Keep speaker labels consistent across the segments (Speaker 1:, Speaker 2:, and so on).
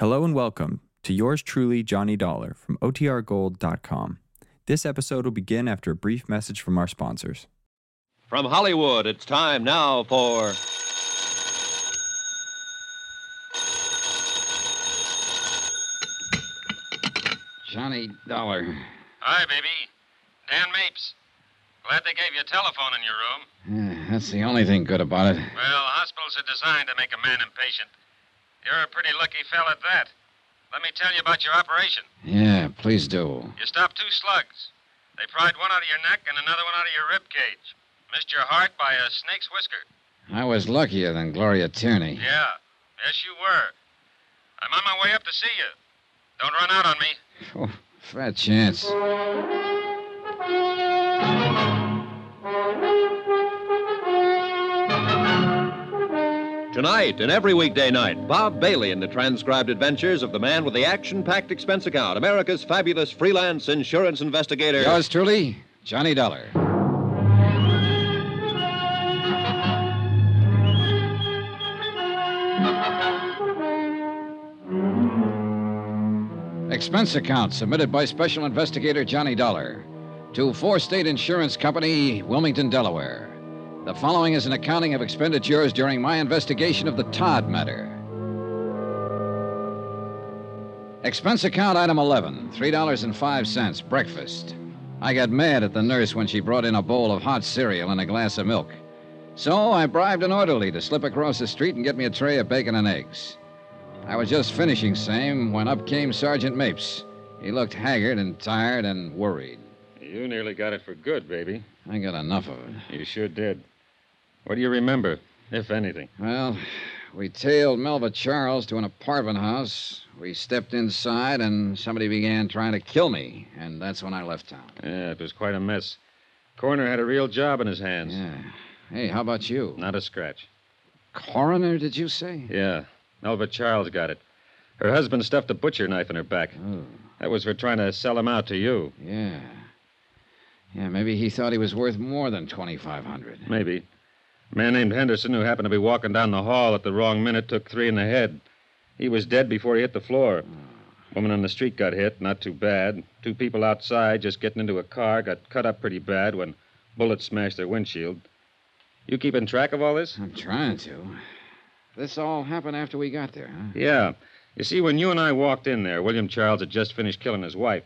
Speaker 1: Hello and welcome to yours truly, Johnny Dollar from OTRGold.com. This episode will begin after a brief message from our sponsors.
Speaker 2: From Hollywood, it's time now for.
Speaker 3: Johnny Dollar.
Speaker 4: Hi, baby. Dan Mapes. Glad they gave you a telephone in your room.
Speaker 3: Yeah, that's the only thing good about it.
Speaker 4: Well, hospitals are designed to make a man impatient. You're a pretty lucky fella at that. Let me tell you about your operation.
Speaker 3: Yeah, please do.
Speaker 4: You stopped two slugs. They pried one out of your neck and another one out of your rib cage. Missed your heart by a snake's whisker.
Speaker 3: I was luckier than Gloria Tierney.
Speaker 4: Yeah, yes, you were. I'm on my way up to see you. Don't run out on me.
Speaker 3: Oh, fat chance.
Speaker 2: Tonight and every weekday night, Bob Bailey in the transcribed adventures of the man with the action packed expense account, America's fabulous freelance insurance investigator.
Speaker 3: Yours truly, Johnny Dollar. Expense account submitted by Special Investigator Johnny Dollar to Four State Insurance Company, Wilmington, Delaware. The following is an accounting of expenditures during my investigation of the Todd matter. Expense account item 11, $3.05, breakfast. I got mad at the nurse when she brought in a bowl of hot cereal and a glass of milk. So I bribed an orderly to slip across the street and get me a tray of bacon and eggs. I was just finishing same when up came Sergeant Mapes. He looked haggard and tired and worried.
Speaker 4: You nearly got it for good, baby.
Speaker 3: I got enough of it.
Speaker 4: You sure did. What do you remember, if anything?
Speaker 3: Well, we tailed Melva Charles to an apartment house. We stepped inside, and somebody began trying to kill me, and that's when I left town.
Speaker 4: Yeah, it was quite a mess. Coroner had a real job in his hands.
Speaker 3: Yeah. Hey, how about you?
Speaker 4: Not a scratch.
Speaker 3: Coroner, did you say?
Speaker 4: Yeah. Melva Charles got it. Her husband stuffed a butcher knife in her back.
Speaker 3: Oh,
Speaker 4: That was for trying to sell him out to you.
Speaker 3: yeah. Yeah, maybe he thought he was worth more than 2500
Speaker 4: Maybe. A man named Henderson, who happened to be walking down the hall at the wrong minute, took three in the head. He was dead before he hit the floor. Woman on the street got hit, not too bad. Two people outside, just getting into a car, got cut up pretty bad when bullets smashed their windshield. You keeping track of all this?
Speaker 3: I'm trying to. This all happened after we got there, huh?
Speaker 4: Yeah. You see, when you and I walked in there, William Charles had just finished killing his wife.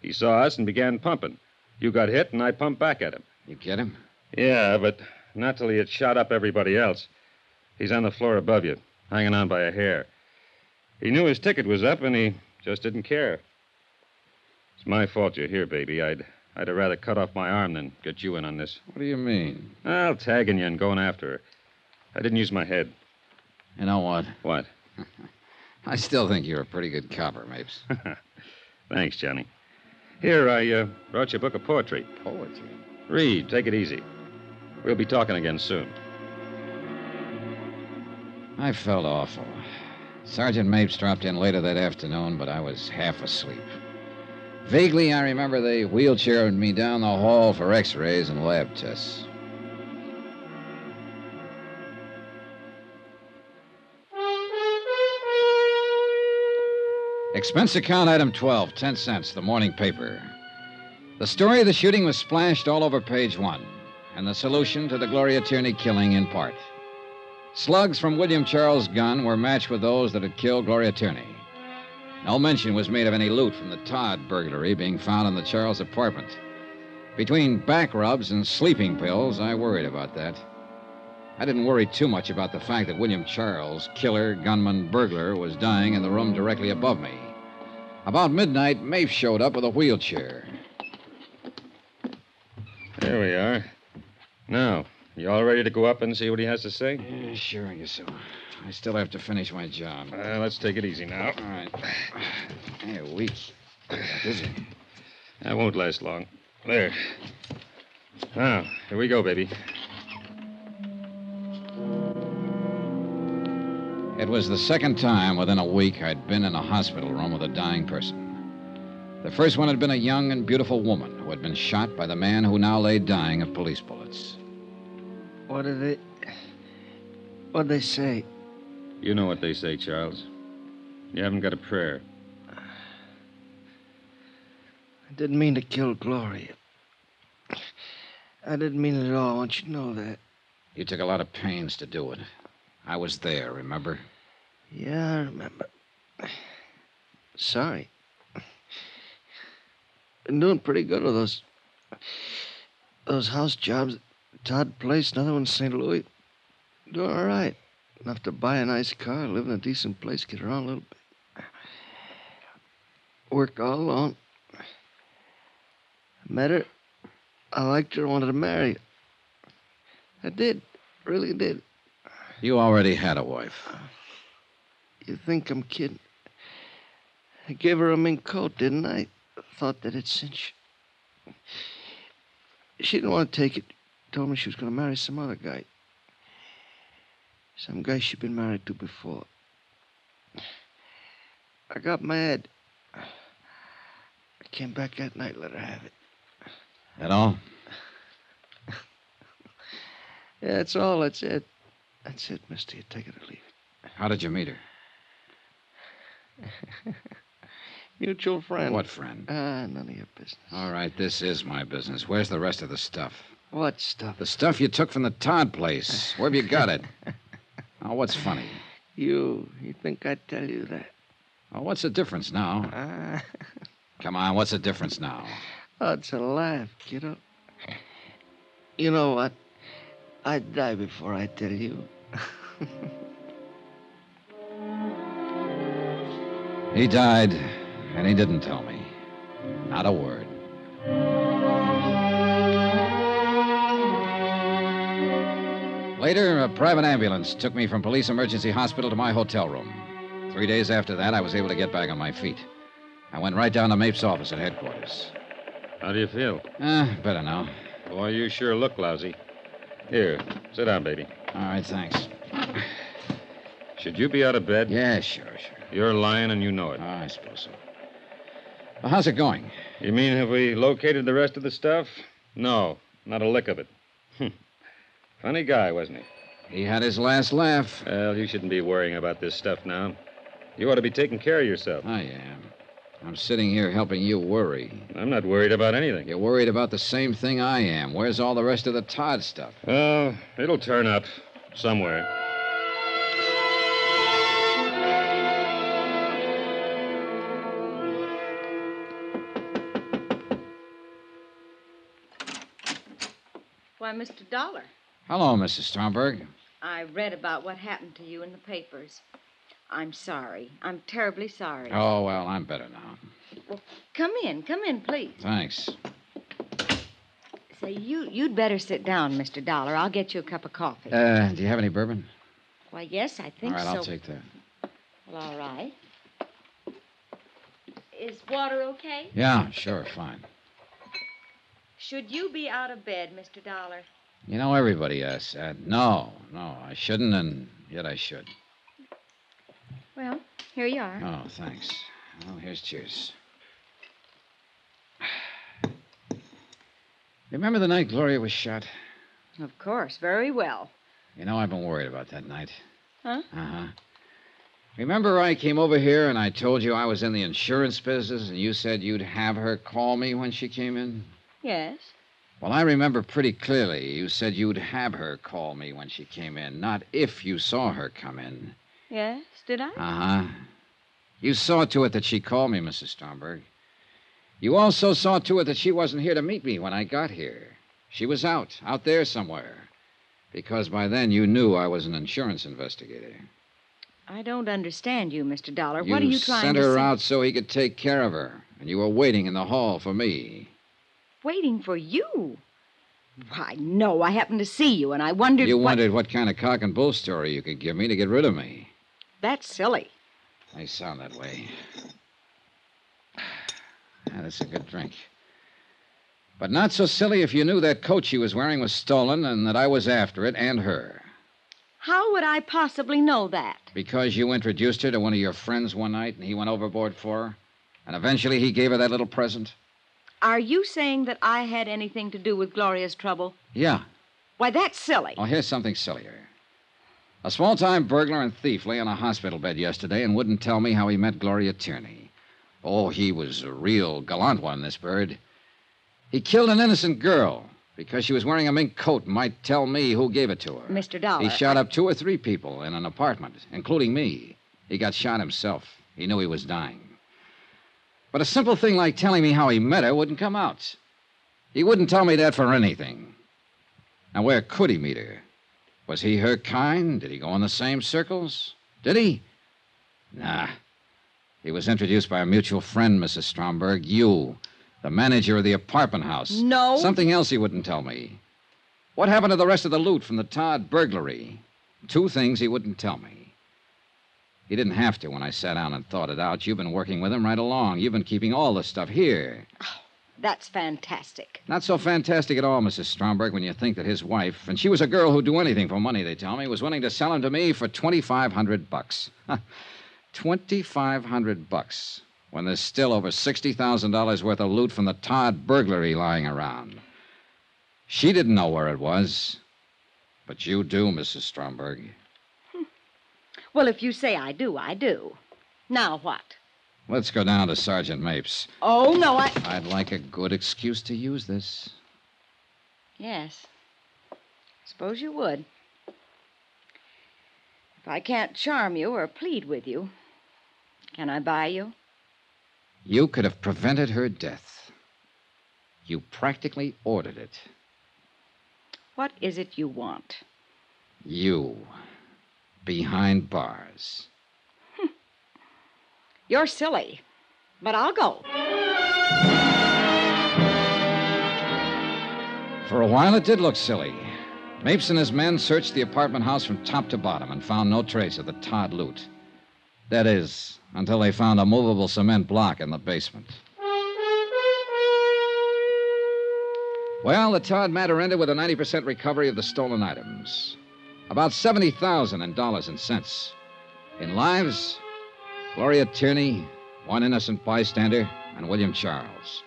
Speaker 4: He saw us and began pumping. You got hit, and I pumped back at him.
Speaker 3: You get him?
Speaker 4: Yeah, but not till he had shot up everybody else. He's on the floor above you, hanging on by a hair. He knew his ticket was up, and he just didn't care. It's my fault you're here, baby. I'd I'd have rather cut off my arm than get you in on this.
Speaker 3: What do you mean?
Speaker 4: I'll tagging you and going after her. I didn't use my head.
Speaker 3: You know what?
Speaker 4: What?
Speaker 3: I still think you're a pretty good copper, Mapes.
Speaker 4: Thanks, Johnny. Here, I uh, brought you a book of poetry.
Speaker 3: Poetry.
Speaker 4: Read. Take it easy. We'll be talking again soon.
Speaker 3: I felt awful. Sergeant Mapes dropped in later that afternoon, but I was half asleep. Vaguely, I remember they wheelchaired me down the hall for x rays and lab tests. Expense account item 12, 10 cents, the morning paper. The story of the shooting was splashed all over page one, and the solution to the Gloria Tierney killing in part. Slugs from William Charles' gun were matched with those that had killed Gloria Tierney. No mention was made of any loot from the Todd burglary being found in the Charles apartment. Between back rubs and sleeping pills, I worried about that. I didn't worry too much about the fact that William Charles, killer, gunman, burglar, was dying in the room directly above me. About midnight, Mapes showed up with a wheelchair.
Speaker 4: There we are. Now, you all ready to go up and see what he has to say?
Speaker 3: Yeah, sure, I guess so. I still have to finish my job.
Speaker 4: Uh, let's take it easy now.
Speaker 3: All right. Hey, weak. Dizzy.
Speaker 4: That won't last long. There. Now, here we go, baby.
Speaker 3: It was the second time within a week I'd been in a hospital room with a dying person. The first one had been a young and beautiful woman who had been shot by the man who now lay dying of police bullets.
Speaker 5: What did they. What'd they say?
Speaker 4: You know what they say, Charles. You haven't got a prayer.
Speaker 5: I didn't mean to kill Gloria. I didn't mean it at all. I want you to know that.
Speaker 3: You took a lot of pains to do it. I was there, remember?
Speaker 5: Yeah, I remember. Sorry. Been doing pretty good with those those house jobs. Todd Place, another one in St. Louis. Doing all right. Enough to buy a nice car, live in a decent place, get around a little bit. Work all alone. Met her. I liked her, wanted to marry her. I did. Really did.
Speaker 3: You already had a wife.
Speaker 5: You think I'm kidding? I gave her a mink coat, didn't I? Thought that it'd cinch. She didn't want to take it. Told me she was going to marry some other guy. Some guy she'd been married to before. I got mad. I came back that night, let her have it.
Speaker 3: That all?
Speaker 5: Yeah, that's all. That's it. That's it, mister. You take it or leave it.
Speaker 3: How did you meet her?
Speaker 5: Mutual friend.
Speaker 3: What friend?
Speaker 5: Ah, none of your business.
Speaker 3: All right, this is my business. Where's the rest of the stuff?
Speaker 5: What stuff?
Speaker 3: The stuff you took from the Todd place. Where have you got it? Oh, what's funny?
Speaker 5: You, you think I'd tell you that?
Speaker 3: Oh, what's the difference now?
Speaker 5: Ah,
Speaker 3: Come on, what's the difference now?
Speaker 5: oh, it's a laugh, kiddo. You know what? I'd die before I tell you.
Speaker 3: He died, and he didn't tell me. Not a word. Later, a private ambulance took me from police emergency hospital to my hotel room. Three days after that, I was able to get back on my feet. I went right down to Mapes' office at headquarters.
Speaker 4: How do you feel?
Speaker 3: Ah, better now.
Speaker 4: Boy, you sure look lousy. Here, sit down, baby.
Speaker 3: All right, thanks.
Speaker 4: Should you be out of bed?
Speaker 3: Yeah, sure, sure.
Speaker 4: You're lying and you know it.
Speaker 3: I suppose so. Well, how's it going?
Speaker 4: You mean have we located the rest of the stuff? No, not a lick of it. Funny guy, wasn't he?
Speaker 3: He had his last laugh.
Speaker 4: Well, you shouldn't be worrying about this stuff now. You ought to be taking care of yourself.
Speaker 3: I am. I'm sitting here helping you worry.
Speaker 4: I'm not worried about anything.
Speaker 3: You're worried about the same thing I am. Where's all the rest of the Todd stuff?
Speaker 4: Well, it'll turn up somewhere.
Speaker 6: Why, Mr. Dollar,
Speaker 3: Hello, Mrs. Stromberg.
Speaker 6: I read about what happened to you in the papers. I'm sorry. I'm terribly sorry.
Speaker 3: Oh, well, I'm better now.
Speaker 6: Well, Come in, come in, please.
Speaker 3: Thanks.
Speaker 6: Say, you you'd better sit down, Mr. Dollar. I'll get you a cup of coffee.
Speaker 3: Uh, do you have any bourbon?
Speaker 6: Why, yes, I
Speaker 3: All
Speaker 6: think
Speaker 3: right,
Speaker 6: so.
Speaker 3: I'll take that.
Speaker 6: Well, all right. Is water okay?
Speaker 3: Yeah, sure, fine.
Speaker 6: Should you be out of bed, Mr. Dollar?
Speaker 3: You know, everybody asks that. No, no, I shouldn't, and yet I should.
Speaker 6: Well, here you are.
Speaker 3: Oh, thanks. Well, here's cheers. Remember the night Gloria was shot?
Speaker 6: Of course, very well.
Speaker 3: You know, I've been worried about that night.
Speaker 6: Huh?
Speaker 3: Uh huh. Remember, I came over here and I told you I was in the insurance business, and you said you'd have her call me when she came in?
Speaker 6: Yes.
Speaker 3: Well, I remember pretty clearly. You said you'd have her call me when she came in, not if you saw her come in.
Speaker 6: Yes, did I?
Speaker 3: Uh huh. You saw to it that she called me, Mrs. Stromberg. You also saw to it that she wasn't here to meet me when I got here. She was out, out there somewhere. Because by then you knew I was an insurance investigator.
Speaker 6: I don't understand you, Mr. Dollar.
Speaker 3: You
Speaker 6: what are you trying to say?
Speaker 3: sent her out so he could take care of her, and you were waiting in the hall for me.
Speaker 6: Waiting for you? Why, no. I happened to see you, and I wondered.
Speaker 3: You
Speaker 6: what...
Speaker 3: wondered what kind of cock and bull story you could give me to get rid of me.
Speaker 6: That's silly.
Speaker 3: They sound that way. Yeah, that's a good drink. But not so silly if you knew that coat she was wearing was stolen and that I was after it and her.
Speaker 6: How would I possibly know that?
Speaker 3: Because you introduced her to one of your friends one night and he went overboard for her? And eventually he gave her that little present?
Speaker 6: Are you saying that I had anything to do with Gloria's trouble?
Speaker 3: Yeah.
Speaker 6: Why, that's silly.
Speaker 3: Oh, here's something sillier. A small time burglar and thief lay in a hospital bed yesterday and wouldn't tell me how he met Gloria Tierney. Oh, he was a real gallant one, this bird. He killed an innocent girl because she was wearing a mink coat and might tell me who gave it to her.
Speaker 6: Mr. Dollar.
Speaker 3: He shot up two or three people in an apartment, including me. He got shot himself. He knew he was dying. But a simple thing like telling me how he met her wouldn't come out. He wouldn't tell me that for anything. Now, where could he meet her? Was he her kind? Did he go in the same circles? Did he? Nah. He was introduced by a mutual friend, Mrs. Stromberg. You, the manager of the apartment house.
Speaker 6: No.
Speaker 3: Something else he wouldn't tell me. What happened to the rest of the loot from the Todd burglary? Two things he wouldn't tell me. He didn't have to when I sat down and thought it out. You've been working with him right along. You've been keeping all the stuff here.
Speaker 6: Oh, that's fantastic.
Speaker 3: Not so fantastic at all, Mrs. Stromberg, when you think that his wife, and she was a girl who'd do anything for money, they tell me, was willing to sell him to me for 2500 bucks. 2500 bucks when there's still over $60,000 worth of loot from the Todd burglary lying around. She didn't know where it was. But you do, Mrs. Stromberg.
Speaker 6: Well, if you say I do, I do. Now what?
Speaker 3: Let's go down to Sergeant Mapes.
Speaker 6: Oh, no, I.
Speaker 3: I'd like a good excuse to use this.
Speaker 6: Yes. Suppose you would. If I can't charm you or plead with you, can I buy you?
Speaker 3: You could have prevented her death. You practically ordered it.
Speaker 6: What is it you want?
Speaker 3: You. Behind bars.
Speaker 6: You're silly, but I'll go.
Speaker 3: For a while, it did look silly. Mapes and his men searched the apartment house from top to bottom and found no trace of the Todd loot. That is, until they found a movable cement block in the basement. Well, the Todd matter ended with a 90% recovery of the stolen items. About 70,000 in dollars and cents. In lives, Gloria Tierney, one innocent bystander, and William Charles.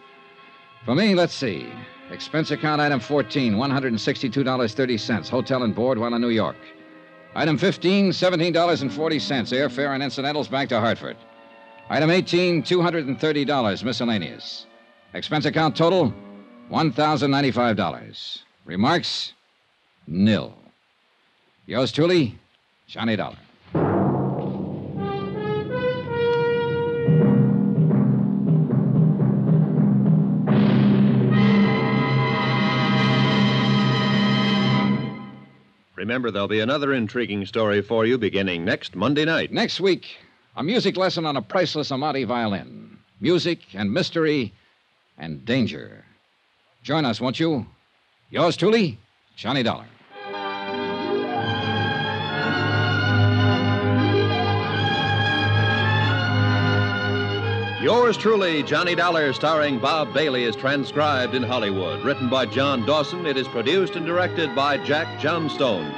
Speaker 3: For me, let's see. Expense account item 14, $162.30. Hotel and board while in New York. Item 15, $17.40. Airfare and incidentals back to Hartford. Item 18, $230 miscellaneous. Expense account total, $1,095. Remarks, nil. Yours truly, Johnny Dollar.
Speaker 2: Remember, there'll be another intriguing story for you beginning next Monday night.
Speaker 3: Next week, a music lesson on a priceless Amati violin. Music and mystery and danger. Join us, won't you? Yours truly, Johnny Dollar.
Speaker 2: Yours truly, Johnny Dollar, starring Bob Bailey, is transcribed in Hollywood. Written by John Dawson, it is produced and directed by Jack Johnstone.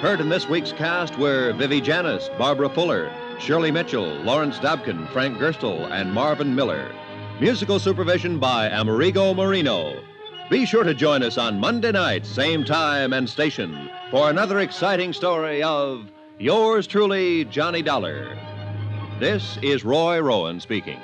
Speaker 2: Heard in this week's cast were Vivi Janiss, Barbara Fuller, Shirley Mitchell, Lawrence Dobkin, Frank Gerstle, and Marvin Miller. Musical supervision by Amerigo Marino. Be sure to join us on Monday night, same time and station, for another exciting story of Yours truly, Johnny Dollar. This is Roy Rowan speaking.